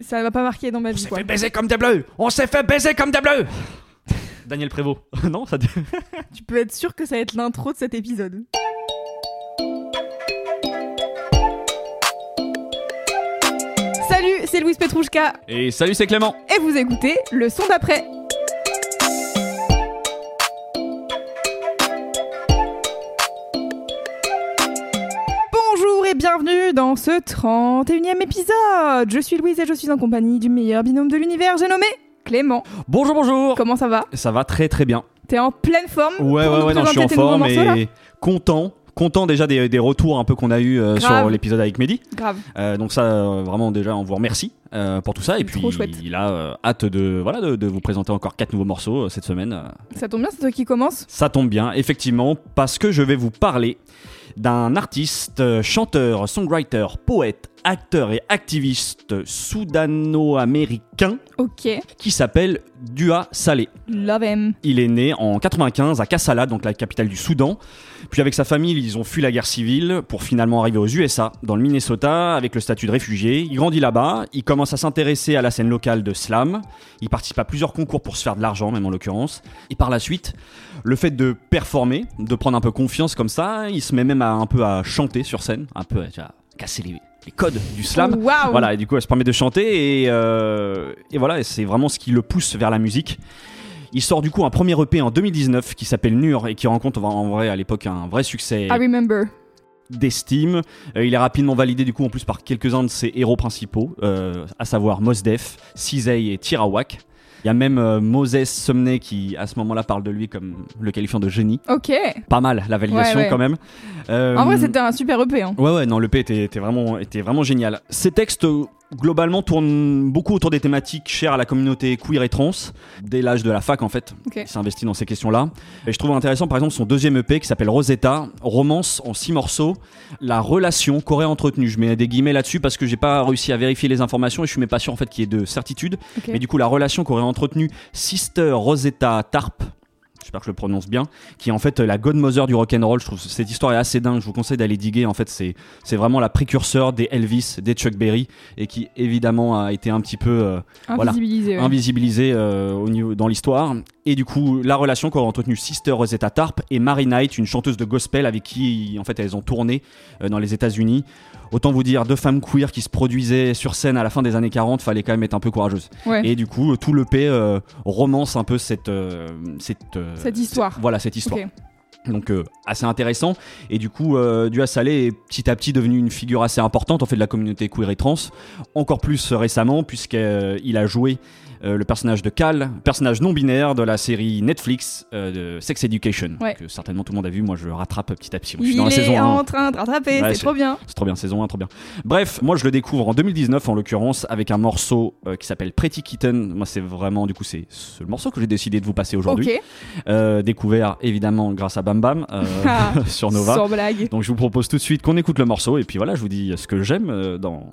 Ça va pas marquer dans ma On vie, s'est quoi. fait baiser comme des bleus On s'est fait baiser comme des bleus Daniel Prévost. non, ça. Tu peux être sûr que ça va être l'intro de cet épisode. Salut, c'est Louise Petrouchka Et salut, c'est Clément. et vous écoutez le son d'après. Bienvenue dans ce 31e épisode. Je suis Louise et je suis en compagnie du meilleur binôme de l'univers, j'ai nommé Clément. Bonjour, bonjour. Comment ça va Ça va très très bien. T'es en pleine forme Ouais, pour ouais, nous ouais, non, je suis en forme morceaux, et content. Content déjà des, des retours un peu qu'on a eu euh, sur l'épisode avec Mehdi. Grave. Euh, donc ça, euh, vraiment déjà, on vous remercie pour tout ça. Et puis, il a hâte de, voilà, de, de vous présenter encore quatre nouveaux morceaux cette semaine. Ça tombe bien, c'est toi qui commence. Ça tombe bien, effectivement, parce que je vais vous parler d'un artiste, chanteur, songwriter, poète, acteur et activiste soudano-américain qui s'appelle Dua Saleh. Love him. Il est né en 95 à Kassala, donc la capitale du Soudan. Puis avec sa famille, ils ont fui la guerre civile pour finalement arriver aux USA, dans le Minnesota, avec le statut de réfugié. Il grandit là-bas, il commence à s'intéresser à la scène locale de slam. Il participe à plusieurs concours pour se faire de l'argent, même en l'occurrence. Et par la suite, le fait de performer, de prendre un peu confiance comme ça, il se met même à, un peu à chanter sur scène, un peu à casser les, les codes du slam. Voilà, et du coup, elle se permet de chanter et, euh, et voilà, et c'est vraiment ce qui le pousse vers la musique. Il sort du coup un premier EP en 2019 qui s'appelle Nur et qui rencontre en vrai à l'époque un vrai succès I remember. d'estime. Euh, il est rapidement validé du coup en plus par quelques-uns de ses héros principaux, euh, à savoir Mos Def, Cizay et Tirawak. Il y a même euh, Moses Sumney qui à ce moment-là parle de lui comme le qualifiant de génie. Ok. Pas mal la validation Ouais, ouais. quand même. En vrai, c'était un super EP. Hein. Ouais, ouais, non, le P était, était vraiment, était vraiment génial. Ces textes, globalement, tournent beaucoup autour des thématiques chères à la communauté queer et trans, dès l'âge de la fac, en fait. Ok. Il s'est investi dans ces questions-là. Et je trouve intéressant, par exemple, son deuxième EP qui s'appelle Rosetta, romance en six morceaux, la relation qu'aurait entretenue. Je mets des guillemets là-dessus parce que j'ai pas réussi à vérifier les informations et je suis même pas sûr, en fait, qu'il y ait de certitude. Ok. Mais du coup, la relation qu'aurait entretenue Sister Rosetta Tarp, j'espère que je le prononce bien, qui est en fait la godmother du rock'n'roll. Je trouve cette histoire est assez dingue. Je vous conseille d'aller diguer. En fait, c'est c'est vraiment la précurseur des Elvis, des Chuck Berry, et qui évidemment a été un petit peu euh, voilà, Invisibilisé. ouais. invisibilisée euh, au niveau dans l'histoire. Et du coup, la relation qu'aurait entretenue Sister Rosetta Tarp et Mary Knight, une chanteuse de gospel avec qui en fait elles ont tourné euh, dans les États-Unis. Autant vous dire, deux femmes queer qui se produisaient sur scène à la fin des années 40, fallait quand même être un peu courageuse. Ouais. Et du coup, tout le P euh, romance un peu cette, euh, cette, euh, Cette histoire. Voilà, cette histoire. Donc euh, assez intéressant. Et du coup, euh, Dua Saleh est petit à petit devenu une figure assez importante en fait de la communauté queer et trans. Encore plus euh, récemment, puisqu'il a joué euh, le personnage de Cal, personnage non binaire de la série Netflix euh, de Sex Education, Ouais. que certainement tout le monde a vu. Moi, je rattrape petit à petit. Je suis Il dans la est saison 1. en train de rattraper, Ouais, c'est trop bien. C'est trop bien, saison 1, trop bien. Bref, moi je le découvre en 2019 en l'occurrence avec un morceau euh, qui s'appelle Pretty Kitten. Moi c'est vraiment, du coup, c'est ce- le morceau que j'ai décidé de vous passer aujourd'hui. Ok. Euh, découvert évidemment grâce à Bam Bam Ah, sur Nova. Sans blague. Donc je vous propose tout de suite qu'on écoute le morceau et puis voilà, je vous dis ce que j'aime dans,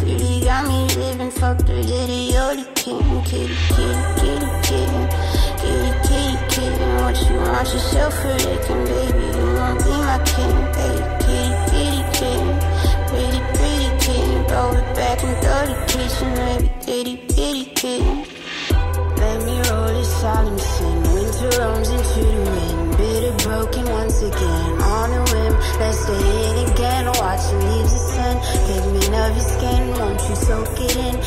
got me living. Fuck the litty, you're the king. Kitty, kitty, kitty, kitty. Kitty, kitty, kitty. What you want yourself for licking, baby? You won't be my king. Hey, kitty, kitty, kitty. Pretty, pretty kitty. Roll it back you soak it in?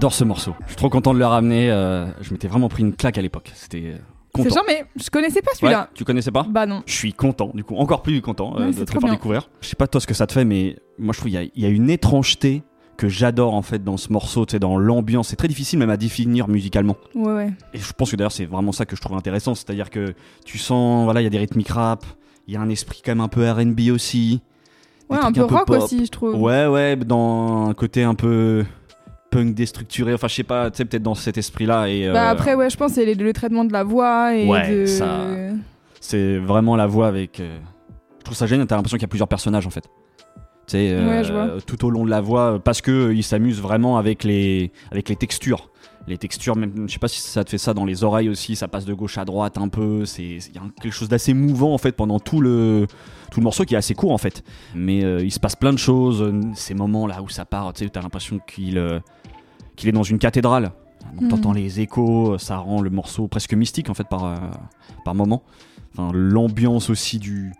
J'adore ce morceau. Je suis trop content de le ramener. euh, je m'étais vraiment pris une claque à l'époque. C'était euh, C'est content. genre, mais je connaissais pas Ouais, celui-là. tu connaissais pas? Bah non. Je suis content, du coup, encore plus content euh, Ouais, de c'est te faire bien. découvrir. Je sais pas toi ce que ça te fait, mais moi je trouve qu'il y, a- il y a une étrangeté que j'adore en fait dans ce morceau, tu sais, dans l'ambiance. C'est très difficile même à définir musicalement. Ouais, ouais. Et je pense que d'ailleurs c'est vraiment ça que je trouve intéressant, c'est-à-dire que tu sens, voilà, il y a des rythmiques rap, il y a un esprit quand même un peu R&B aussi. Ouais, un peu rock pop. aussi, je trouve. Ouais, ouais, dans un côté un peu punk déstructuré, enfin je sais pas, tu sais, peut-être dans cet esprit-là. Et Bah euh, après, ouais, je pense c'est le traitement de la voix et Ouais, de. ça- c'est vraiment la voix avec. euh, Je trouve ça génial, t'as l'impression qu'il y a plusieurs personnages en fait. Tu sais, euh, Ouais, tout au long de la voix, parce que ils s'amusent vraiment avec les, avec les textures. Les textures, même, je sais pas si ça te fait ça dans les oreilles aussi, ça passe de gauche à droite un peu. C'est, il y a quelque chose d'assez mouvant en fait pendant tout le, tout le morceau qui est assez court en fait. Mais euh, il se passe plein de choses. Ces moments là où ça part, tu sais, t'as l'impression qu'il, qu'il est dans une cathédrale. Donc Mhm. t'entends les échos, ça rend le morceau presque mystique en fait par, euh, par moment. Enfin, l'ambiance aussi du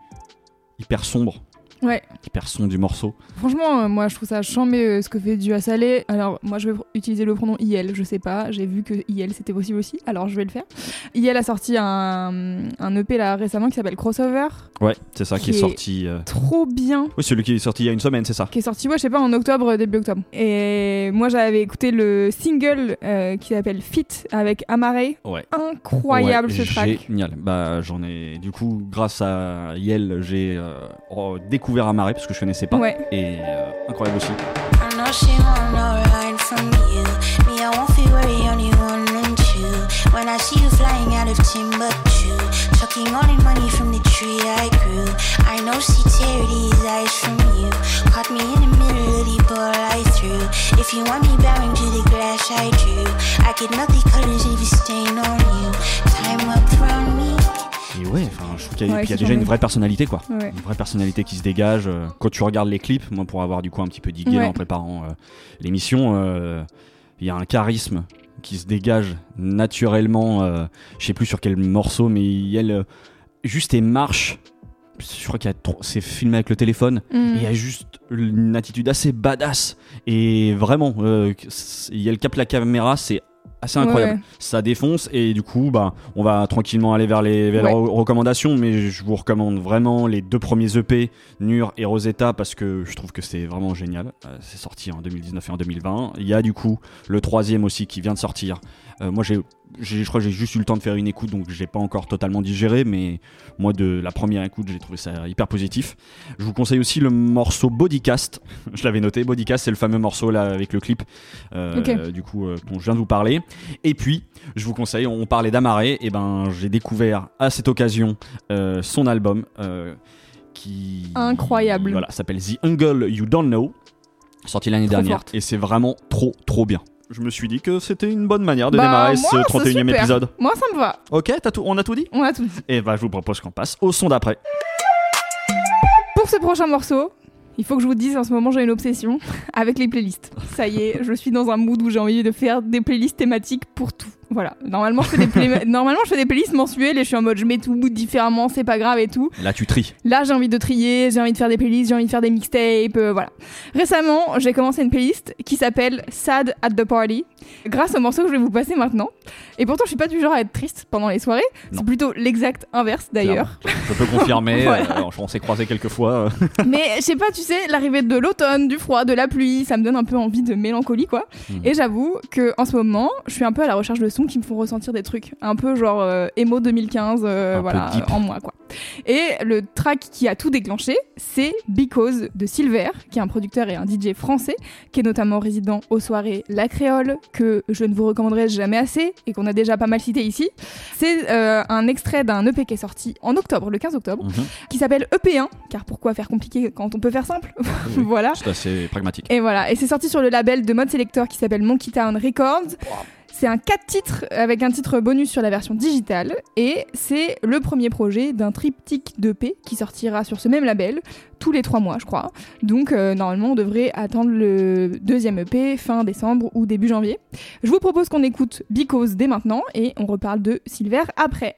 hyper sombre, Ouais. hyper sombre du morceau. Franchement, euh, moi, je trouve ça chambé euh, ce que fait du Salé. Alors, moi, je vais utiliser le pronom IL, je sais pas. J'ai vu que IL, c'était possible aussi, alors je vais le faire. IL a sorti un, un EP là récemment qui s'appelle Crossover. Ouais, c'est ça qui, Qui est est- sorti. euh, Trop bien. Oui, celui qui est sorti il y a une semaine, c'est ça. Qui est sorti, ouais, je sais pas, en octobre, début octobre. Et moi, j'avais écouté le single euh, qui s'appelle Fit avec Amare. Ouais. Incroyable Ouais, ce track. Génial. Bah, j'en ai. Du coup, grâce à Yel, j'ai euh, découvert Amaré parce que je connaissais pas. Ouais. Et euh, incroyable aussi. When I see you flying out of Timbuktu, chucking all the money from the tree I grew. I know she tear these eyes from you. Caught me in the middle of the ball I threw. If you want me bowing to the glass I drew, I could melt the colors if you stain on you. Time up from me. Et ouais, enfin, je trouve qu'il y a, Ouais, puis il y a c'est déjà une vraie personnalité, quoi. Ouais. Une vraie personnalité qui se dégage. euh, Quand tu regardes les clips, moi, pour avoir du coup un petit peu digué Ouais. en préparant euh, l'émission, euh, il y a un charisme qui se dégage naturellement. je sais plus sur quel morceau, mais elle, euh, juste et marche. Je crois qu'il y a trop- c'est filmé avec le téléphone. Et il y a juste une attitude assez badass. Et vraiment, euh, il y a le cap la caméra, c'est assez incroyable. Ouais. Ça défonce et du coup, bah, on va tranquillement aller vers les, vers Ouais. recommandations. Mais je vous recommande vraiment les deux premiers EP, Nur et Rosetta, parce que je trouve que c'est vraiment génial. Euh, c'est sorti en 2019 et en 2020. Il y a du coup le troisième aussi qui vient de sortir. Euh, moi, j'ai- je crois que j'ai juste eu le temps de faire une écoute, donc j'ai pas encore totalement digéré. Mais moi, de la première écoute, j'ai trouvé ça hyper positif. Je vous conseille aussi le morceau Bodycast. je l'avais noté. Bodycast, c'est le fameux morceau là avec le clip, euh, du coup, euh, dont je viens de vous parler. Et puis, je vous conseille, on parlait d'Amaré, et ben j'ai découvert à cette occasion euh, son album qui Incroyable. Voilà, s'appelle The Angle You Don't Know, sorti l'année dernière, forte. et c'est vraiment trop trop bien. Je me suis dit que c'était une bonne manière de Bah, démarrer moi, ce c'est 31 e épisode. Moi, ça me va. Ok, t'as tout, on a tout dit On a tout dit. Et bah je vous propose qu'on passe au son d'après. Pour ce prochain morceau, il faut que je vous dise, en ce moment, j'ai une obsession avec les playlists. Ça y est, je suis dans un mood où j'ai envie de faire des playlists thématiques pour tout. Voilà. Normalement, je fais des, play- Normalement, je fais des playlists mensuelles et je suis en mode je mets tout différemment, c'est pas grave et tout. Là tu tries. Là, j'ai envie de trier, j'ai envie de faire des playlists, j'ai envie de faire des mixtapes, euh, voilà. Récemment, j'ai commencé une playlist qui s'appelle Sad at the Party, grâce au morceau que je vais vous passer maintenant. Et pourtant, je suis pas du genre à être triste pendant les soirées. C'est plutôt l'exact inverse d'ailleurs. Je peux confirmer, Voilà. euh, on s'est croisés quelques fois. euh. Mais je sais pas, tu sais, l'arrivée de l'automne, du froid, de la pluie, ça me donne un peu envie de mélancolie, quoi. Mhm. Et j'avoue que en ce moment, je suis un peu à la recherche de sons qui me font ressentir des trucs, un peu genre euh, emo 2015, euh, Un peu voilà, en moi, quoi. Et le track qui a tout déclenché, c'est Because de Silver, qui est un producteur et un DJ français, qui est notamment résident aux soirées La Créole, que je ne vous recommanderai jamais assez et qu'on a déjà pas mal cité ici. C'est euh, un extrait d'un EP qui est sorti en octobre, le 15 octobre, Mhm. qui s'appelle EP1, car pourquoi faire compliqué quand on peut faire simple Oui. Voilà. C'est assez pragmatique. Et voilà, et c'est sorti sur le label de Mode Selector qui s'appelle Monkey Town Records. C'est un 4 titres avec un titre bonus sur la version digitale et c'est le premier projet d'un triptyque d'EP qui sortira sur ce même label tous les 3 mois, je crois. Donc euh, normalement, on devrait attendre le deuxième EP fin décembre ou début janvier. Je vous propose qu'on écoute Because dès maintenant et on reparle de Silver après.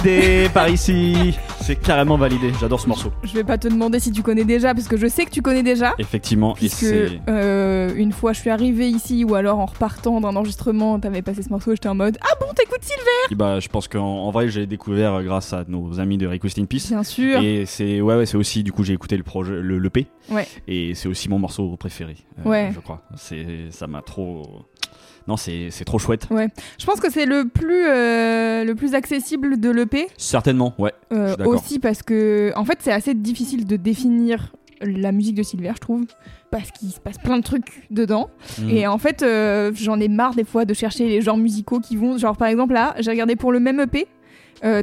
Validé par ici. C'est carrément validé. J'adore ce morceau. Je vais pas te demander si tu connais déjà, parce que je sais que tu connais déjà. Effectivement, et Puisque c'est. euh, une fois je suis arrivée ici, ou alors en repartant d'un enregistrement, t'avais passé ce morceau, j'étais en mode Ah bon, t'écoutes Sylvain Et Bah, je pense qu'en en vrai, j'ai découvert grâce à nos amis de Request in Peace. Bien sûr. Et c'est ouais, ouais c'est aussi du coup j'ai écouté le projet le, le P Ouais. et c'est aussi mon morceau préféré euh, Ouais. je crois c'est ça m'a trop non c'est trop chouette Je pense que c'est le plus euh, le plus accessible de l'EP. certainement ouais euh, aussi parce que en fait c'est assez difficile de définir la musique de Silver, je trouve, parce qu'il se passe plein de trucs dedans. Mm. Et en fait, euh, j'en ai marre des fois de chercher les genres musicaux qui vont. Genre, par exemple, là, j'ai regardé pour le même EP,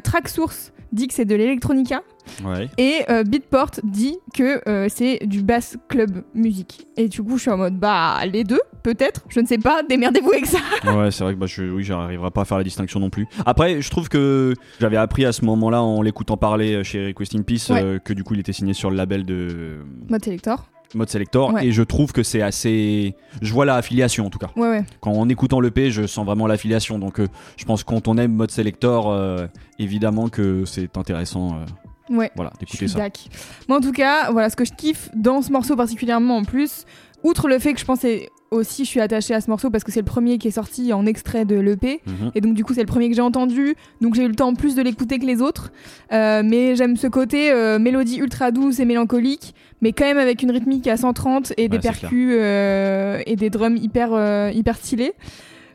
Track Source dit que c'est de l'électronica, ouais et euh, Beatport dit que euh, c'est du bass club musique. Et du coup, je suis en mode, bah, les deux, peut-être, je ne sais pas, démerdez-vous avec ça. ouais c'est vrai que bah je oui j'arriverai pas à faire la distinction non plus après je trouve que j'avais appris à ce moment-là en l'écoutant parler chez Request in Peace Ouais. euh, que du coup il était signé sur le label de Mode Selector. Mode Selector Ouais. et je trouve que c'est assez je vois la affiliation en tout cas Ouais, ouais. quand en écoutant l'EP, je sens vraiment l'affiliation. Donc, euh, je pense que quand on aime Mode Selector, euh, évidemment que c'est intéressant, euh, Ouais. voilà, d'écouter ça. Moi, en tout cas, voilà ce que je kiffe dans ce morceau particulièrement en plus, outre le fait que je pensais aussi, je suis attachée à ce morceau parce que c'est le premier qui est sorti en extrait de l'EP. Mhm. Et donc, du coup, c'est le premier que j'ai entendu. Donc, j'ai eu le temps en plus de l'écouter que les autres. Euh, mais j'aime ce côté euh, mélodie ultra douce et mélancolique, mais quand même avec une rythmique à 130 et des Ouais, percus euh, et des drums hyper, hyper stylés.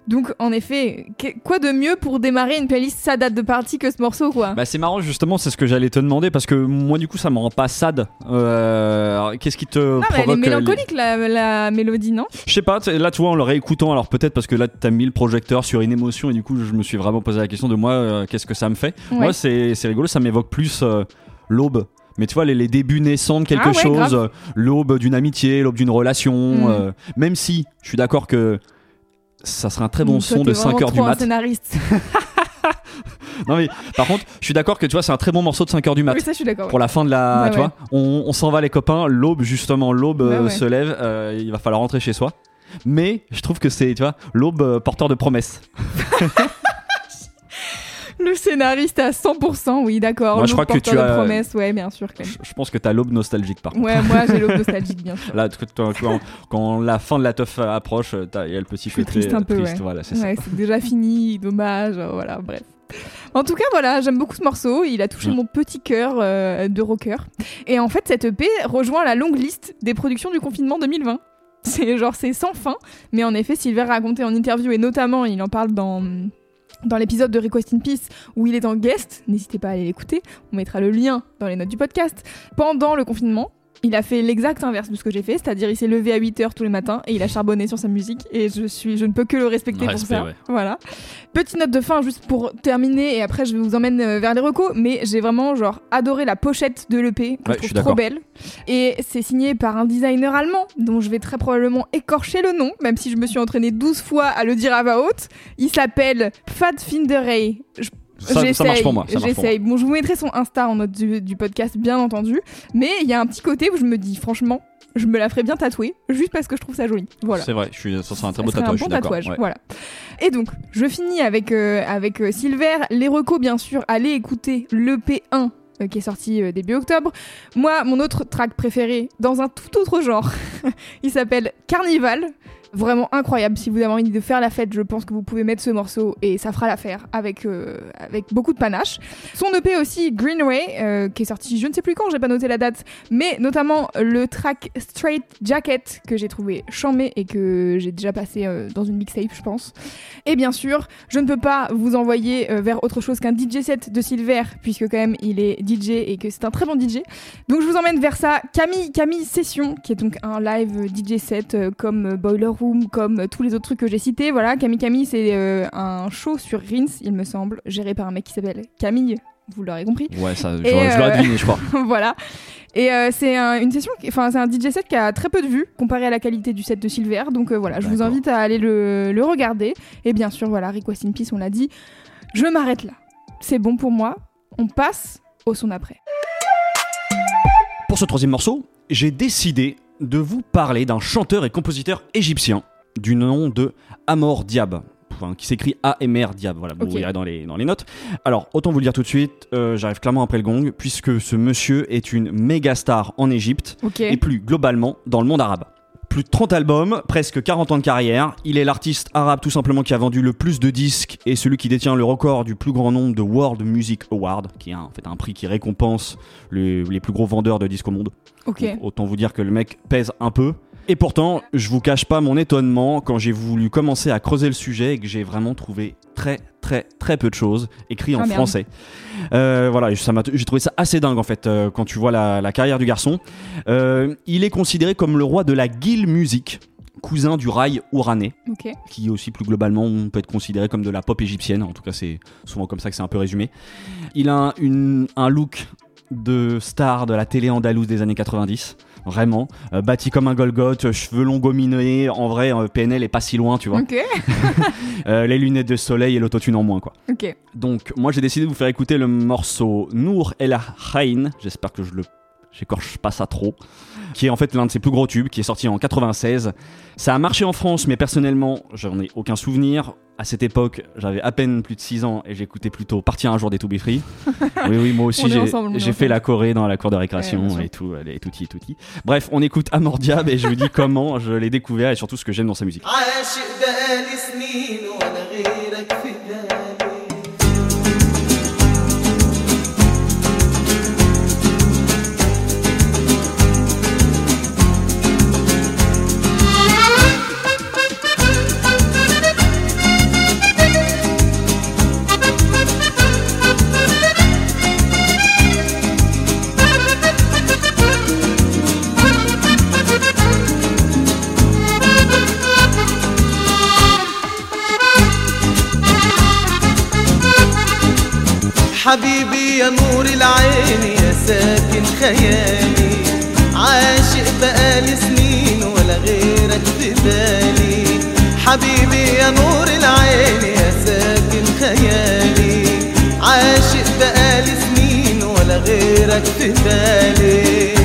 Donc, en effet, quoi de mieux pour démarrer une playlist sa date de partie que ce morceau, quoi Bah, c'est marrant, justement, c'est ce que j'allais te demander parce que moi, du coup, ça me rend pas sad. Euh, Qu'est-ce qui te Non, mais elle est provoque euh, mélancolique, la, la mélodie, non? Je sais pas, là, tu vois, en le réécoutant, alors peut-être parce que là, t'as mis le projecteur sur une émotion et du coup, je me suis vraiment posé la question de moi, euh, qu'est-ce que ça me fait? Ouais. Moi, c'est rigolo, ça m'évoque plus euh, l'aube. Mais tu vois, les, les débuts naissants de quelque Ah ouais, chose, l'aube d'une amitié, l'aube d'une relation, Mm. euh, même si je suis d'accord que ça serait un très bon Donc, toi, son de 5 vraiment heures du trop un mat. scénariste. Non mais par contre, je suis d'accord que tu vois, c'est un très bon morceau de 5 heures du mat. oui, ça, je suis d'accord. Pour la fin de la, Ouais, tu ouais. vois, on, on s'en va les copains, l'aube justement, l'aube Ouais, euh, ouais. se lève, euh, il va falloir rentrer chez soi. Mais je trouve que c'est, tu vois, l'aube euh, porteur de promesses. Le scénariste à 100%, oui, d'accord. Moi, je crois que tu as- promesses, ouais, bien sûr. Clem. Je, je pense que t'as l'aube nostalgique par contre. Ouais, moi, j'ai l'aube nostalgique, bien sûr. Là, tu- tu- quand, quand la fin de la teuf approche, il y a le petit côté triste un peu, triste, ouais. voilà, c'est ça. Ouais, c'est déjà fini, dommage, euh, voilà, bref. En tout cas, voilà, j'aime beaucoup ce morceau. Il a touché Mm. mon petit cœur euh, de rocker. Et en fait, cette EP rejoint la longue liste des productions du confinement 2020. C'est genre, c'est sans fin. Mais en effet, Silver a raconté en interview, et notamment, il en parle dans, dans l'épisode de Request in Peace où il est en guest. N'hésitez pas à aller l'écouter. On mettra le lien dans les notes du podcast. Pendant le confinement, il a fait l'exact inverse de ce que j'ai fait, c'est-à-dire il s'est levé à 8h tous les matins et il a charbonné sur sa musique et je suis je ne peux que le respecter pour ça. ouais. Voilà. Petite note de fin juste pour terminer et après je vous emmène euh, vers les recos, mais j'ai vraiment genre adoré la pochette de l'EP que Ouais, je trouve trop belle et c'est signé par un designer allemand dont je vais très probablement écorcher le nom même si je me suis entraîné 12 fois à le dire à voix haute. Il s'appelle Pfadfinderey. Je Ça, ça marche pour moi. J'essaye. Bon, je vous mettrai son Insta en note du, du podcast, bien entendu. Mais il y a un petit côté où je me dis, franchement, je me la ferais bien tatouer, juste parce que je trouve ça joli. Voilà. C'est vrai, je suis, ça serait un très beau tatouage. un je bon tatouage, ouais. voilà. Et donc, je finis avec, euh, avec euh, Silver. Les recos, bien sûr, allez écouter l'EP1 euh, qui est sorti début octobre. Moi, mon autre track préféré, dans un tout autre genre, il s'appelle Carnival. Vraiment incroyable. Si vous avez envie de faire la fête, je pense que vous pouvez mettre ce morceau et ça fera l'affaire avec, euh, avec beaucoup de panache. Son EP aussi, Greenway, euh, qui est sorti je ne sais plus quand, j'ai pas noté la date, mais notamment le track Straight Jacket que j'ai trouvé chambé et que j'ai déjà passé euh, dans une mixtape, je pense. Et bien sûr, je ne peux pas vous envoyer vers autre chose qu'un DJ set de Silver, puisque quand même il est DJ et que c'est un très bon DJ. Donc je vous emmène vers ça. Camille, Camille Session, qui est donc un live DJ set comme Boiler Room, comme tous les autres trucs que j'ai cités. Voilà, Camille Camille, c'est euh, un show sur Rins, il me semble, géré par un mec qui s'appelle Camille. Vous l'aurez compris. Ouais, ça, je l'aurais je l'aurais euh, deviné, je crois. voilà. Et euh, c'est un- une session, enfin c'est un DJ set qui a très peu de vues comparé à la qualité du set de Silver. Donc euh, voilà, je vous invite à aller le, le regarder. Et bien sûr, voilà, Request in Peace, on l'a dit. Je m'arrête là. C'est bon pour moi. On passe au son après. Pour ce troisième morceau, j'ai décidé de vous parler d'un chanteur et compositeur égyptien du nom de Amor Diab. enfin, qui s'écrit AMR Diab. Voilà, vous Ok. verrez dans les, dans les notes. Alors, autant vous le dire tout de suite, euh, j'arrive clairement après le gong, puisque ce monsieur est une méga star en Égypte et plus globalement dans le monde arabe. Plus de 30 albums, presque 40 ans de carrière. Il est l'artiste arabe tout simplement qui a vendu le plus de disques et celui qui détient le record du plus grand nombre de World Music Awards, qui est un- en fait un prix qui récompense le- les plus gros vendeurs de disques au monde. Ok. Donc, autant vous dire que le mec pèse un peu. Et pourtant, je vous cache pas mon étonnement quand j'ai voulu commencer à creuser le sujet et que j'ai vraiment trouvé très très très peu de choses écrites en Ah, merde. français. Euh, voilà, j'ai trouvé ça assez dingue en fait euh, quand tu vois la, la carrière du garçon. Euh, il est considéré comme le roi de la guild music, cousin du rail ourané Ok. qui aussi plus globalement on peut être considéré comme de la pop égyptienne. En tout cas, c'est souvent comme ça que c'est un peu résumé. Il a une- un look de star de la télé andalouse des années 90. Vraiment, Euh, bâti comme un Golgoth, cheveux longs gominés. En vrai, euh, PNL est pas si loin, tu vois. Euh, les lunettes de soleil et l'autotune en moins, quoi. Donc, moi, j'ai décidé de vous faire écouter le morceau Nour El Haïn. J'espère que je le j'écorche pas ça trop. Qui est en fait l'un de ses plus gros tubes, qui est sorti en 96. Ça a marché en France, mais personnellement, j'en ai aucun souvenir. À cette époque, j'avais à peine plus de 6 ans et j'écoutais plutôt Partir un jour des To Be Free. oui, oui, moi aussi, j'ai fait la choré dans la cour de récréation Ouais, et tout, et tout, et tout, et tout. Bref, on écoute Amor Diab et je vous dis comment je l'ai découvert et surtout ce que j'aime dans sa musique. حبيبي يا نور العين يا ساكن خيالي. عاشق بقالي سنين ولا غيرك في بالي. حبيبي يا نور العين يا ساكن خيالي. عاشق بقالي سنين ولا غيرك في بالي.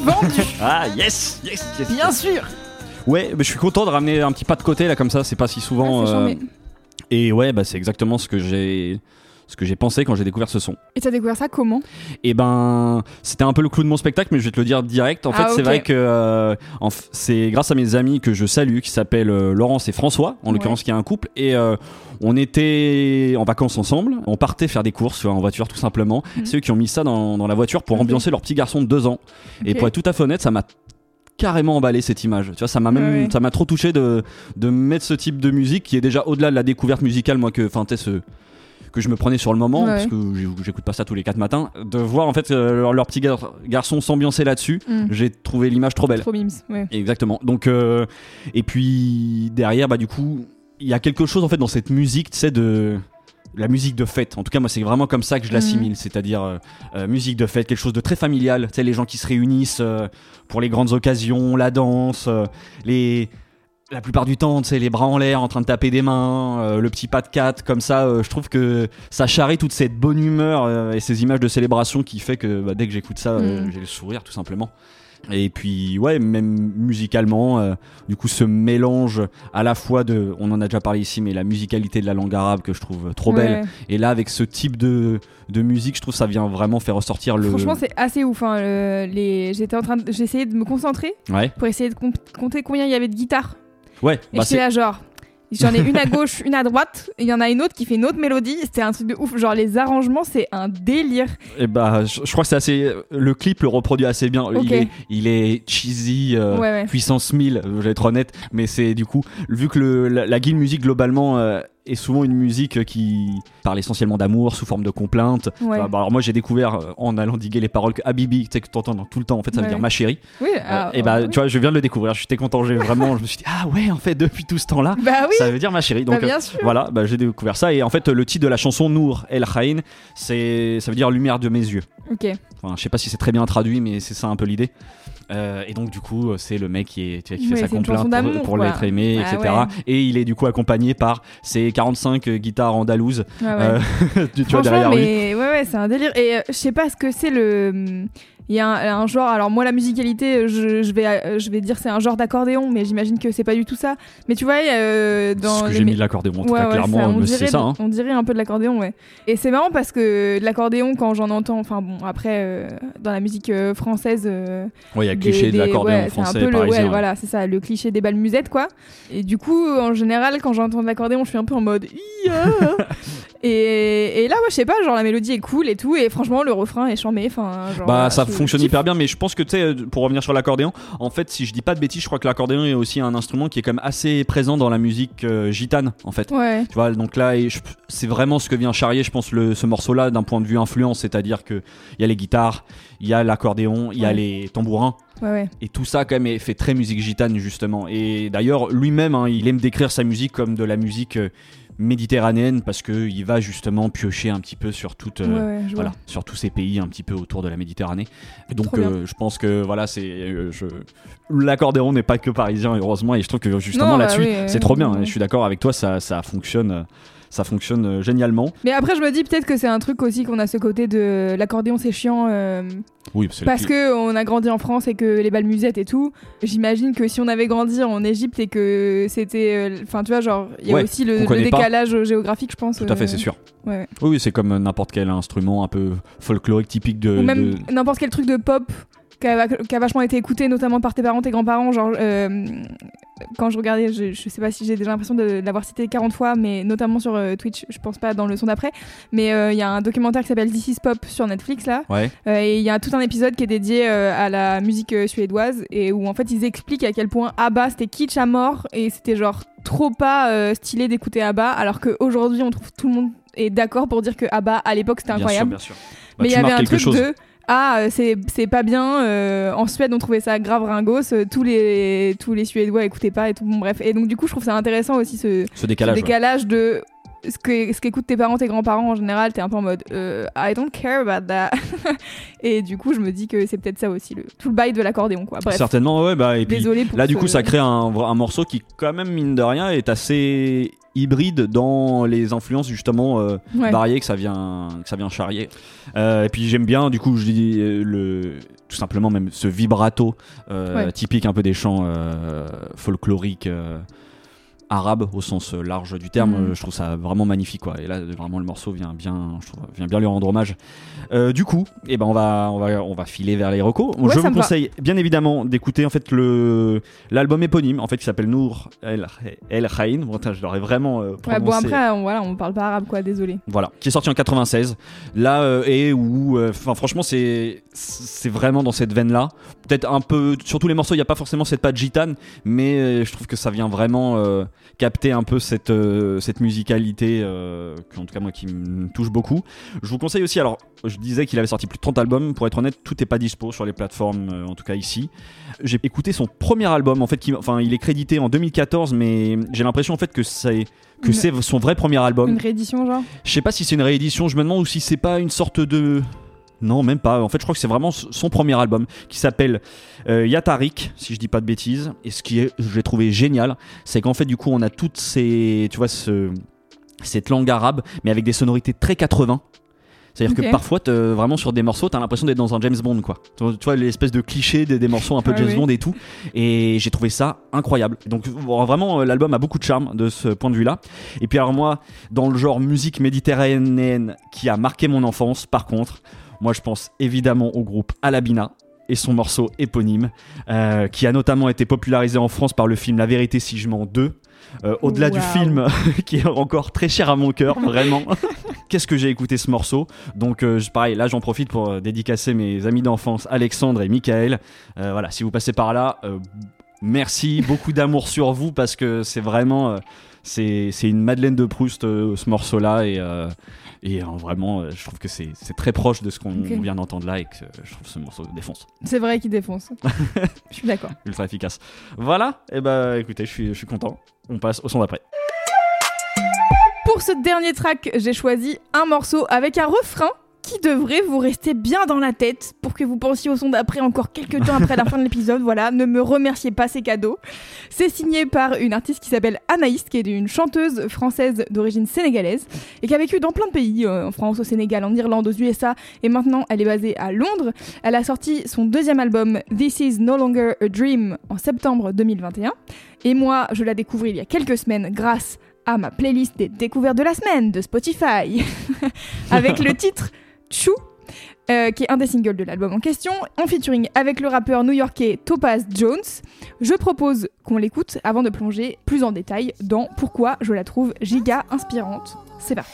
Ah yes, yes, yes. Bien sûr. Ouais, mais je suis content de ramener un petit pas de côté là comme ça, c'est pas si souvent. Ah, euh, et ouais, bah c'est exactement ce que j'ai ce que j'ai pensé quand j'ai découvert ce son. Et t'as découvert ça comment? Et ben, c'était un peu le clou de mon spectacle, mais je vais te le dire direct. En fait, Ah, c'est ok. vrai que euh, c'est grâce à mes amis que je salue, qui s'appellent euh, Laurence et François, en Ouais. l'occurrence, qui est un couple, et euh, on était en vacances ensemble. On partait faire des courses en voiture, tout simplement. Mhm. C'est eux qui ont mis ça dans, dans la voiture pour ambiancer leur petit garçon de deux ans. Et pour être tout à fait honnête, ça m'a carrément emballé cette image. Tu vois, ça m'a même, Ouais, ouais. ça m'a trop touché de, de mettre ce type de musique qui est déjà au-delà de la découverte musicale, moi que, enfin, tu sais, ce que je me prenais sur le moment Ouais. parce que j'écoute pas ça tous les quatre matins de voir en fait euh, leur, leur petit gar- garçon s'ambiancer là-dessus Hmm. j'ai trouvé l'image trop belle Trop mimes. Ouais. exactement donc euh, et puis derrière bah du coup il y a quelque chose en fait dans cette musique tu sais de la musique de fête en tout cas moi c'est vraiment comme ça que je l'assimile c'est-à-dire euh, euh, musique de fête quelque chose de très familial tu sais les gens qui se réunissent euh, pour les grandes occasions la danse euh, les la plupart du temps, tu sais, les bras en l'air, en train de taper des mains, euh, le petit pas de quatre, comme ça, euh, je trouve que ça charrie toute cette bonne humeur euh, et ces images de célébration qui fait que bah, dès que j'écoute ça, Mm. j'ai le sourire tout simplement. Et puis, ouais, même musicalement, du coup, ce mélange à la fois de, on en a déjà parlé ici, mais la musicalité de la langue arabe que je trouve trop belle. Et là, avec ce type de, de musique, je trouve ça vient vraiment faire ressortir le. Franchement, c'est assez ouf. hein, le- les... J'étais en train de... J'essayais de me concentrer Ouais, pour essayer de com- compter combien il y avait de guitares. Ouais. Et bah, j'étais là, genre. J'en ai une à gauche, une à droite, et il y en a une autre qui fait une autre mélodie. C'était un truc de ouf. Genre, les arrangements, c'est un délire. Et bah, je, je crois que c'est assez. Le clip le reproduit assez bien. Il, est, il est cheesy, euh, Ouais, ouais. puissance 1000, euh, je vais être honnête. Mais c'est du coup, vu que le, la, la music globalement euh, est souvent une musique qui parle essentiellement d'amour sous forme de complainte. Ouais. Enfin, bah, alors moi j'ai découvert euh, en allant diguer les paroles que Habibi, tu sais que t'entends tout le temps, en fait ça veut Ouais. dire ma chérie. Oui, Euh, ah, et bah oui. tu vois, je viens de le découvrir, j'étais content, j'ai vraiment, je me suis dit ah ouais en fait depuis tout ce temps-là, Bah oui, ça veut dire ma chérie. bah Donc euh, bien sûr. voilà, bah, j'ai découvert ça et en fait le titre de la chanson Nour El Khaïn, c'est ça veut dire lumière de mes yeux. Ok. Enfin, je sais pas si c'est très bien traduit, mais c'est ça un peu l'idée. Euh, et donc du coup, c'est le mec qui, est, tu vois, qui Ouais, fait sa complainte pour, pour l'être aimé, Ah etc. ouais. Et il est du coup accompagné par ses 45 guitares andalouses. Ouais, ouais. euh, tu, vois derrière lui. mais ouais, ouais, c'est un délire. Et euh, je sais pas ce que c'est le. Il y a un, un genre. Alors moi, la musicalité, je, je vais, je vais dire c'est un genre d'accordéon, mais j'imagine que c'est pas du tout ça. Mais tu vois, euh, dans ce que j'ai mis de l'accordéon, en tout Ouais, cas, ouais, clairement, c'est dirait, ça. hein. on dirait un peu de l'accordéon, ouais. Et c'est marrant parce que de l'accordéon, quand j'en entends, enfin bon, après, euh, dans la musique euh, française, euh, Ouais, il y a le des- cliché de l'accordéon ouais, français c'est un peu le, parisien. ouais, ouais. voilà, c'est ça, le cliché des balles musettes, quoi. Et du coup, en général, quand j'entends de l'accordéon, je suis un peu en mode. Et, et là, ouais, je sais pas, genre la mélodie est cool et tout, et franchement, le refrain est charmé. Enfin, Bah euh, ça fonctionne hyper bien, mais je pense que tu sais, pour revenir sur l'accordéon, en fait, si je dis pas de bêtises, je crois que l'accordéon est aussi un instrument qui est quand même assez présent dans la musique euh, gitane, en fait. Ouais, Tu vois, donc là, c'est vraiment ce que vient charrier, je pense, le, ce morceau-là d'un point de vue influence, c'est-à-dire que il y a les guitares, il y a l'accordéon, il y a les tambourins, ouais, ouais. et tout ça quand même fait très musique gitane justement. Et d'ailleurs, lui-même, hein, il aime décrire sa musique comme de la musique euh, méditerranéenne parce que il va justement piocher un petit peu sur toute. euh, ouais, ouais, je vois. voilà, sur tous ces pays un petit peu autour de la Méditerranée. Donc, euh, je pense que voilà, c'est euh, je... l'accordéon n'est pas que parisien, heureusement, et je trouve que justement bah là-dessus, oui, c'est trop bien. Et je suis d'accord avec toi, ça, ça fonctionne, euh, ça fonctionne euh, génialement. Mais après, je me dis peut-être que c'est un truc aussi qu'on a ce côté de l'accordéon, c'est chiant. euh, Oui, Parce que on a grandi en France et que les balles musettes et tout, j'imagine que si on avait grandi en Égypte et que c'était, euh, enfin tu vois genre, il y a Ouais, aussi le, le pas. décalage géographique, je pense. Tout à fait, c'est sûr. ouais, ouais. Oui, oui, c'est comme n'importe quel instrument un peu folklorique typique de. Ou même de- n'importe quel truc de pop qui a, qui a vachement été écouté, notamment par tes parents, tes grands-parents. Genre, euh, quand je regardais, je, je sais pas si j'ai déjà l'impression de l'avoir cité 40 fois, mais notamment sur euh, Twitch, je pense pas dans le son d'après. Mais euh, il y a un documentaire qui s'appelle This is Pop sur Netflix là. Ouais. Et il y a tout un épisode qui est dédié à la musique suédoise et où en fait ils expliquent à quel point ABBA c'était kitsch à mort et c'était genre trop pas stylé d'écouter ABBA alors qu'aujourd'hui on trouve tout le monde est d'accord pour dire que ABBA à l'époque c'était Bien incroyable. sûr, bien sûr. Bah, Mais il tu y avait un truc chose. de ah euh, c'est c'est pas bien euh, en Suède on trouvait ça grave ringos euh, tous les tous les Suédois écoutaient pas et tout bon bref et donc du coup je trouve ça intéressant aussi ce, Ce ce décalage. ouais. décalage de ce que ce qu'écoutent tes parents tes grands-parents en général t'es un peu en mode euh, I don't care about that et du coup je me dis que c'est peut-être ça aussi le tout le bail de l'accordéon quoi bref Certainement, ouais, bah, et puis désolé pour Là, du ce- coup, ça crée un, un morceau qui, quand même, mine de rien, est assez hybride dans les influences justement euh, Ouais. variées que ça vient, que ça vient charrier. Euh, et puis j'aime bien, du coup, je dis le, tout simplement même ce vibrato Ouais. typique un peu des chants folkloriques. Arabes au sens euh, large du terme, Mhm. euh, je trouve ça vraiment magnifique quoi. Et là vraiment le morceau vient bien, je trouve, vient bien lui rendre hommage. Euh, du coup, eh ben on va on va on va filer vers les recos. Ouais, je vous va. conseille bien évidemment d'écouter en fait le l'album éponyme en fait qui s'appelle Nour El El Khaïn. Bon, je l'aurais vraiment euh, Ouais, bon après on, voilà on parle pas arabe quoi désolé Voilà, qui est sorti en 96. Là euh, et où, enfin franchement c'est c'est vraiment dans cette veine là. Peut-être un peu sur tous les morceaux, il y a pas forcément cette patte gitane, mais je trouve que ça vient vraiment capter un peu cette euh, cette musicalité euh, en tout cas moi qui me touche beaucoup. Je vous conseille aussi, alors je disais qu'il avait sorti plus de 30 albums. Pour être honnête, tout n'est pas dispo sur les plateformes, euh, en tout cas ici. J'ai écouté son premier album, en fait, qui, enfin il est crédité en 2014, mais j'ai l'impression en fait que c'est que c'est son vrai premier album. une réédition genre? Je sais pas si c'est une réédition, je me demande ou si c'est pas une sorte de. Non, même pas. En fait, je crois que c'est vraiment son premier album qui s'appelle euh, Yatarik, si je dis pas de bêtises. Et ce qui est, je l'ai trouvé génial, c'est qu'en fait, du coup, on a toutes ces. Tu vois, ce, cette langue arabe, mais avec des sonorités très 80. C'est-à-dire que parfois, t'es- vraiment sur des morceaux, t'as l'impression d'être dans un James Bond, quoi. Tu vois- l'espèce de cliché des, des morceaux un peu Ah James oui. Bond et tout. Et j'ai trouvé ça incroyable. Donc, bon, vraiment, euh, l'album a beaucoup de charme de ce point de vue-là. Et puis, alors, moi, dans le genre musique méditerranéenne qui a marqué mon enfance, par contre, moi, je pense évidemment au groupe Alabina et son morceau éponyme, euh, qui a notamment été popularisé en France par le film La vérité si je mens 2. Euh, Au-delà du film, qui est encore très cher à mon cœur, vraiment. Qu'est-ce que j'ai écouté ce morceau? Donc, euh, pareil, là, j'en profite pour dédicacer mes amis d'enfance, Alexandre et Michael. Voilà, si vous passez par là, merci, beaucoup d'amour sur vous parce que c'est vraiment. c'est c'est une Madeleine de Proust ce morceau-là et et euh, vraiment, euh, je trouve que c'est très proche de ce qu'on vient d'entendre là et que euh, je trouve ce morceau défonce, C'est vrai qu'il défonce. Je suis d'accord. ultra efficace. Voilà, et bah écoutez, je suis je suis content. On passe au son d'après. Pour ce dernier track, j'ai choisi un morceau avec un refrain qui devrait vous rester bien dans la tête pour que vous pensiez au son d'après encore quelques temps après la fin de l'épisode. Voilà, ne me remerciez pas, c'est cadeau. C'est signé par une artiste qui s'appelle Anaïs, qui est une chanteuse française d'origine sénégalaise et qui a vécu dans plein de pays, euh, en France, au Sénégal, en Irlande, aux USA, et maintenant elle est basée à Londres. Elle a sorti son deuxième album This Is No Longer a Dream en septembre 2021. Et moi, je la découvre il y a quelques semaines grâce à ma playlist des découvertes de la semaine de Spotify, avec le titre Chou, euh, qui est un des singles de l'album en question, en featuring avec le rappeur new-yorkais Topaz Jones. Je propose qu'on l'écoute avant de plonger plus en détail dans pourquoi je la trouve giga inspirante. C'est parti.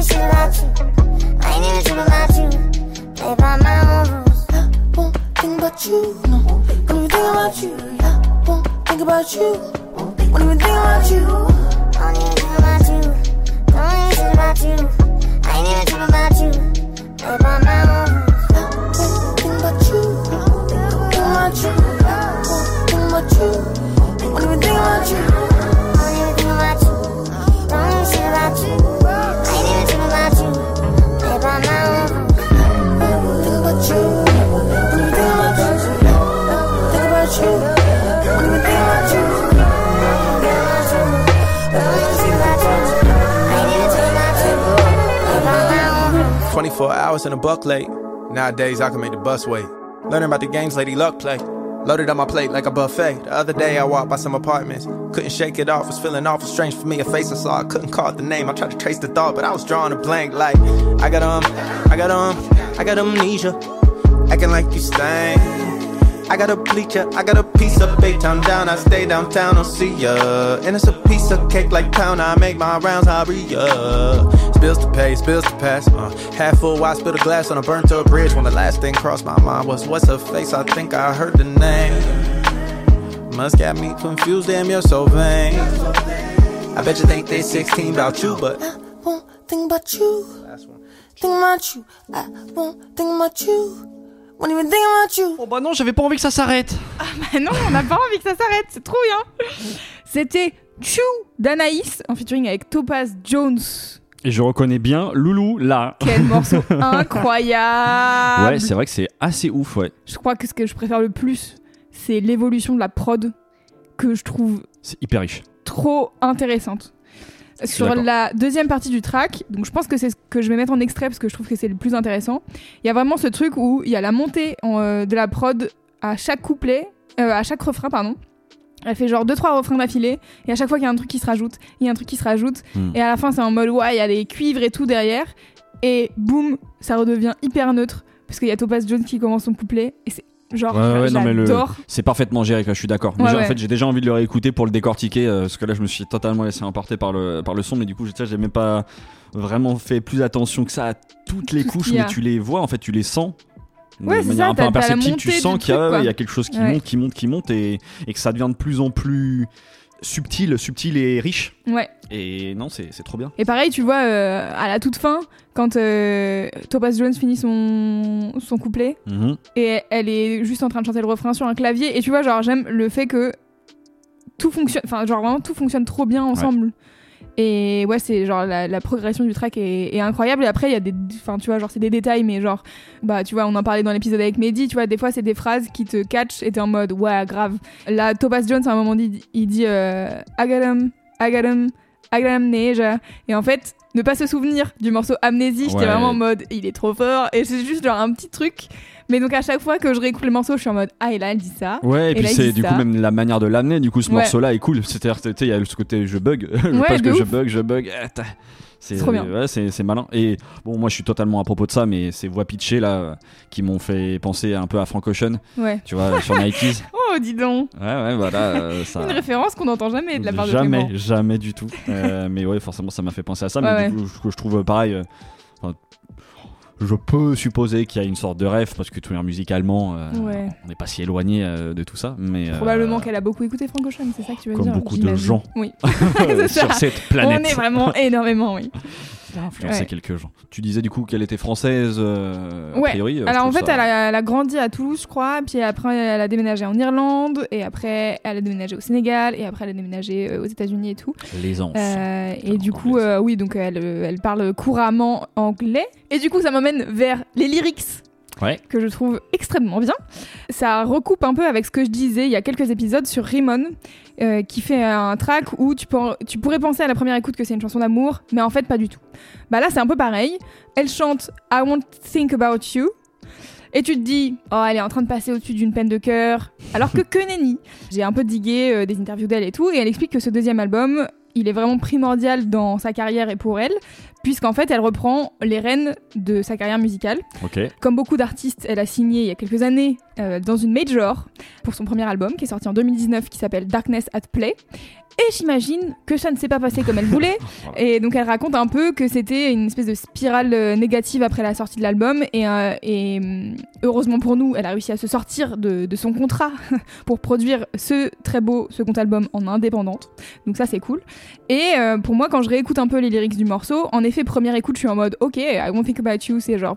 That's hard at the sound of the hammer. You won't cower. I won't think about you. Won't think about you. I won't think about you. Won't even think about you. I won't even think about you. Don't even shit about you. I ain't even tripping about you. Play by my own rules. I won't think about you. No. Won't even think about you. I won't think about you. Won't even think about you. I don't even think about you. Don't even shit about you. I ain't even tripping about you. Play by my own rules. I won't think about you. Think about you. I won't think about you. Won't even think about you. 24 hours in a buck late. Nowadays, I can make the bus wait. Learning about the games Lady Luck play. Loaded on my plate like a buffet. The other day, I walked by some apartments. Couldn't shake it off, was feeling awful strange for me. A face I saw, I couldn't call it the name. I tried to trace the thought, but I was drawing a blank. Like, I got um, I got um, I got amnesia. Acting like you stank. I got a bleacher, I got a piece of big town down. I stay downtown, I'll see ya. And it's a piece of cake like pound. I make my rounds, I re ya. Spills to pay, spills to pass. Uh, half full, I spilled a glass on a burnt up bridge. When the last thing crossed my mind was, what's her face? I think I heard the name. Must got me confused, damn, you're so vain. I bet you think they 16 about you, but. I won't think about you. Think about you. I won't think about you. Won't even think about you. Oh bah non, j'avais pas envie que ça s'arrête. Ah non, on n'a pas envie que ça s'arrête, c'est trop bien. C'était Chou d'Anaïs en featuring avec Topaz Jones. Et je reconnais bien Loulou là. Quel morceau incroyable. Ouais, c'est vrai que c'est assez ouf, ouais. Je crois que ce que je préfère le plus, c'est l'évolution de la prod que je trouve C'est hyper riche. trop intéressante. Sur la deuxième partie du track, donc je pense que c'est ce que je vais mettre en extrait parce que je trouve que c'est le plus intéressant. Il y a vraiment ce truc où il y a la montée en, euh, de la prod à chaque couplet, euh, à chaque refrain, pardon. Elle fait genre deux trois refrains d'affilée et à chaque fois qu'il y a un truc qui se rajoute, il y a un truc qui se rajoute Hmm. et à la fin c'est en mode ouais il y a les cuivres et tout derrière et boum ça redevient hyper neutre parce qu'il y a Topaz Jones qui commence son couplet et c'est genre Ouais, ouais, non, mais le- j'adore. C'est parfaitement géré, quoi, je suis d'accord. Ouais, ouais. En fait, j'ai déjà envie de le réécouter pour le décortiquer, euh, parce que là, je me suis totalement laissé emporter par le, par le son, mais du coup, je- j'ai même pas vraiment fait plus attention que ça à toutes les couches, mais tu les vois, en fait, tu les sens. Ouais, de c'est manière ça, un peu imperceptible, tu sens qu'il y, y a quelque chose qui Ouais. monte, qui monte, qui monte, et, et que ça devient de plus en plus subtil, subtil et riche. Ouais. Et non, c'est trop bien. Et pareil, tu vois, euh, à la toute fin, quand euh, Topaz Jones finit son, son couplet, Mhm. et elle est juste en train de chanter le refrain sur un clavier, et tu vois, genre, j'aime le fait que tout fonctionne, enfin, genre, vraiment, tout fonctionne trop bien ensemble. Et ouais, c'est genre la, la progression du track est, est incroyable. Et après, il y a des. Enfin, tu vois, genre, c'est des détails, mais genre, bah, tu vois, on en parlait dans l'épisode avec Mehdi, tu vois, des fois, c'est des phrases qui te catch et t'es en mode, ouais, grave. Là, Topaz Jones, à un moment, dit, il dit, euh, I got him, I got him, I got amnesia. Et en fait, ne pas se souvenir du morceau Amnésie, j'étais Ouais. vraiment en mode, il est trop fort. Et c'est juste genre un petit truc. Mais donc, à chaque fois que je réécoute le morceau, je suis en mode, ah, et là, elle dit ça. Ouais, et, puis c'est du ça. coup même la manière de l'amener. Du coup, ce Ouais. morceau-là est cool. C'est-à-dire, tu sais, il y a ce côté je bug, je Ouais, je bug, je bug. C'est. Ouais, c'est malin. Et bon, moi, je suis totalement à propos de ça, mais ces voix pitchées là, qui m'ont fait penser un peu à Frank Ocean, Ouais. tu vois, sur Nikes. Oh, dis donc. Ouais, ouais, voilà. euh, ça... Une référence qu'on n'entend jamais de la part de jamais, jamais du tout. Euh, mais ouais, forcément, ça m'a fait penser à ça. Mais du coup, je trouve pareil. euh, enfin, je peux supposer qu'il y a une sorte de rêve parce que tout est musicalement, euh, Ouais. on n'est pas si éloigné euh, de tout ça. Mais euh, Probablement qu'elle a beaucoup écouté Frank Ocean, c'est ça que tu veux Comme dire beaucoup de gens. Oui. Sur cette planète. On est vraiment énormément, oui. a influencé Ouais. quelques gens. Tu disais du coup qu'elle était française, euh, a Ouais. priori. euh, je Alors en fait, ça- elle, a, elle a grandi à Toulouse, je crois, puis après elle a déménagé en Irlande, et après elle a déménagé au Sénégal, et après elle a déménagé euh, aux États-Unis et tout. L'aisance. Euh, et du coup, euh, oui, donc elle, elle parle couramment anglais. Et du coup, ça m'emmène vers les lyrics. Ouais. Que je trouve extrêmement bien. Ça recoupe un peu avec ce que je disais il y a quelques épisodes sur Rimon, euh, qui fait un track où tu, tu pourrais penser à la première écoute que c'est une chanson d'amour, mais en fait pas du tout. Bah là, c'est un peu pareil. Elle chante I won't think about you. Et tu te dis, oh, elle est en train de passer au-dessus d'une peine de cœur. Alors que que nenni. J'ai un peu digué euh, des interviews d'elle et tout, et elle explique que ce deuxième album, il est vraiment primordial dans sa carrière et pour elle, puisqu'en fait, elle reprend les rênes de sa carrière musicale. Comme beaucoup d'artistes, elle a signé il y a quelques années euh, dans une major pour son premier album qui est sorti en 2019 qui s'appelle Darkness at Play. Et j'imagine que ça ne s'est pas passé comme elle voulait. Et donc elle raconte un peu que c'était une espèce de spirale euh, négative après la sortie de l'album. Et, euh, et, hum, heureusement pour nous, elle a réussi à se sortir de, de son contrat pour produire ce très beau second album en indépendante. Donc ça c'est cool. Et pour moi, quand je réécoute un peu les lyrics du morceau, en effet, première écoute, je suis en mode ok, I won't think about you, c'est genre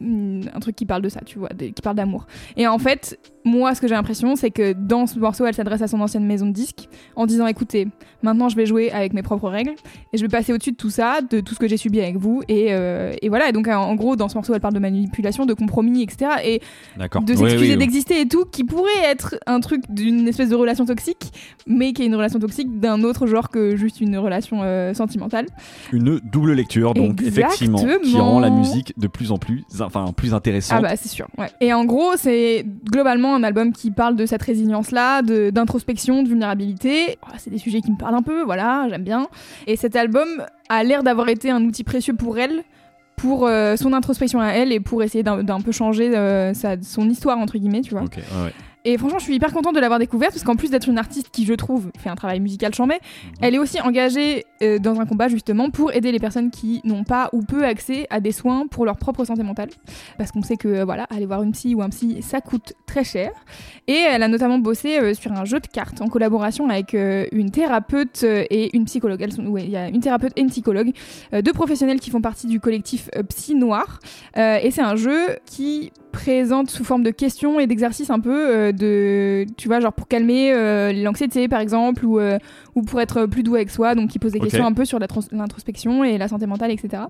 un truc qui parle de ça, tu vois, de- qui parle d'amour. Et en fait, moi, ce que j'ai l'impression, c'est que dans ce morceau, elle s'adresse à son ancienne maison de disques en disant écoutez, maintenant je vais jouer avec mes propres règles et je vais passer au-dessus de tout ça, de tout ce que j'ai subi avec vous. Et, euh, et voilà, et donc en, en gros, dans ce morceau, elle parle de manipulation, de compromis, etc. Et de s'excuser oui, oui. d'exister et tout, qui pourrait être un truc d'une espèce de relation toxique, mais qui est une relation toxique d'un autre genre que juste une relation euh, sentimentale. Une double lecture, donc effectivement, qui rend la musique de plus en plus, enfin, plus intéressante. Ah bah c'est sûr. Ouais. Et en gros, c'est globalement un album qui parle de cette résilience-là, de- d'introspection, de, vulnérabilité. Oh, c'est des sujets qui me parlent un peu, voilà, j'aime bien. Et cet album a l'air d'avoir été un outil précieux pour elle, pour euh, son introspection à elle et pour essayer d'un peu changer euh, sa- son histoire entre guillemets, tu vois. Ok, ouais, ouais. Et franchement, je suis hyper contente de l'avoir découverte parce qu'en plus d'être une artiste qui, je trouve, fait un travail musical chambé, elle est aussi engagée euh, dans un combat justement pour aider les personnes qui n'ont pas ou peu accès à des soins pour leur propre santé mentale. Parce qu'on sait que euh, voilà, aller voir une psy ou un psy, ça coûte très cher. Et elle a notamment bossé euh, sur un jeu de cartes en collaboration avec euh, une thérapeute et une psychologue. Elles sont- ouais, Il y a une thérapeute et une psychologue, deux professionnels qui font partie du collectif Psy Noir. Et c'est un jeu qui présente sous forme de questions et d'exercices un peu euh, de tu vois genre pour calmer euh, l'anxiété par exemple ou, euh, ou pour être plus doux avec soi donc qui pose des questions un peu sur l'introspection et la santé mentale etc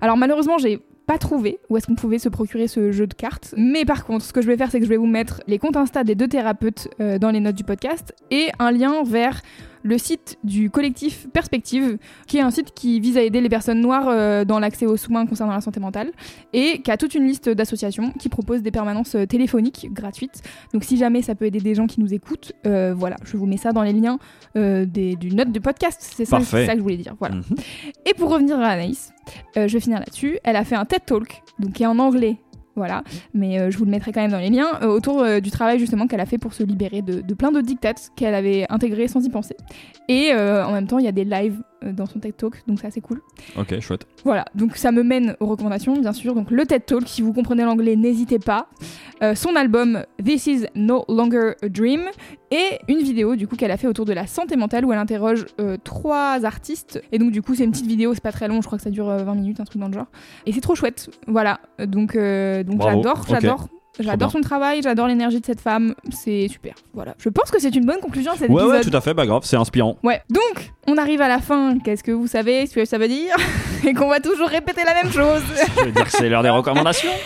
alors malheureusement j'ai pas trouvé où est-ce qu'on pouvait se procurer ce jeu de cartes mais par contre ce que je vais faire c'est que je vais vous mettre les comptes Insta des deux thérapeutes euh, dans les notes du podcast et un lien vers le site du collectif Perspective, qui est un site qui vise à aider les personnes noires euh, dans l'accès aux soins concernant la santé mentale, et qui a toute une liste d'associations qui proposent des permanences euh, téléphoniques gratuites. Donc si jamais ça peut aider des gens qui nous écoutent, euh, voilà, je vous mets ça dans les liens euh, des, du note du podcast. C'est ça, Parfait. c'est ça que je voulais dire. Voilà. Mhm. Et pour revenir à Anaïs, euh, je vais finir là-dessus. Elle a fait un TED Talk, donc qui est en anglais. Voilà, mais euh, je vous le mettrai quand même dans les liens, euh, autour euh, du travail justement qu'elle a fait pour se libérer de, de plein de dictates qu'elle avait intégrés sans y penser. Et en même temps, il y a des lives dans son TED Talk, donc ça c'est cool. Ok, chouette. Voilà, donc ça me mène aux recommandations, bien sûr. Donc le TED Talk, si vous comprenez l'anglais, n'hésitez pas. Euh, son album This Is No Longer a Dream et une vidéo du coup qu'elle a fait autour de la santé mentale où elle interroge euh, trois artistes. Et donc du coup c'est une petite vidéo, c'est pas très long, je crois que ça dure euh, 20 minutes, un truc dans le genre. Et c'est trop chouette, voilà. Donc euh, donc j'adore, Ok. J'adore. Son travail, j'adore l'énergie de cette femme, c'est super. Voilà. Je pense que c'est une bonne conclusion à cet Ouais, épisode. ouais, tout à fait, bah grave, c'est inspirant. Ouais, donc on arrive à la fin. Qu'est-ce que vous savez ce que ça veut dire Et qu'on va toujours répéter la même chose. Je veux dire que c'est l'heure des recommandations.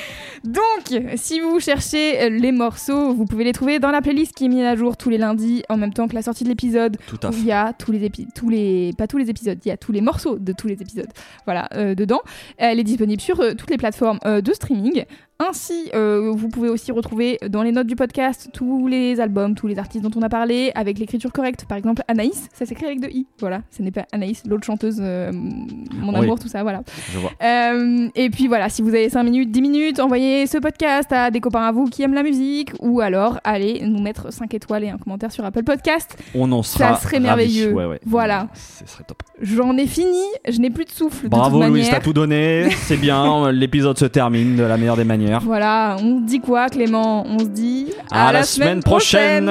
Donc, si vous cherchez les morceaux, vous pouvez les trouver dans la playlist qui est mise à jour tous les lundis en même temps que la sortie de l'épisode. Tout à Où fait. il y a tous les épisodes, tous les, pas tous les épisodes, il y a tous les morceaux de tous les épisodes. Voilà, euh, dedans. Elle est disponible sur euh, toutes les plateformes euh, de streaming Ainsi, euh, vous pouvez aussi retrouver dans les notes du podcast tous les albums, tous les artistes dont on a parlé, avec l'écriture correcte. Par exemple, Anaïs, ça s'écrit avec deux i. Voilà, ce n'est pas Anaïs, l'autre chanteuse, euh, mon Oui. amour, tout ça, voilà. Je vois. Euh, et puis voilà, si vous avez 5 minutes, 10 minutes, envoyez ce podcast à des copains à vous qui aiment la musique, ou alors allez nous mettre 5 étoiles et un commentaire sur Apple Podcast. On en sera. serait ravis. merveilleux. Ouais, ouais. Voilà. Ce serait top. J'en ai fini, je n'ai plus de souffle. de Bravo toute Louise, t'as tout donné. C'est bien. L'épisode se termine de la meilleure des manières. Voilà, on se dit quoi Clément? On se dit À la semaine prochaine.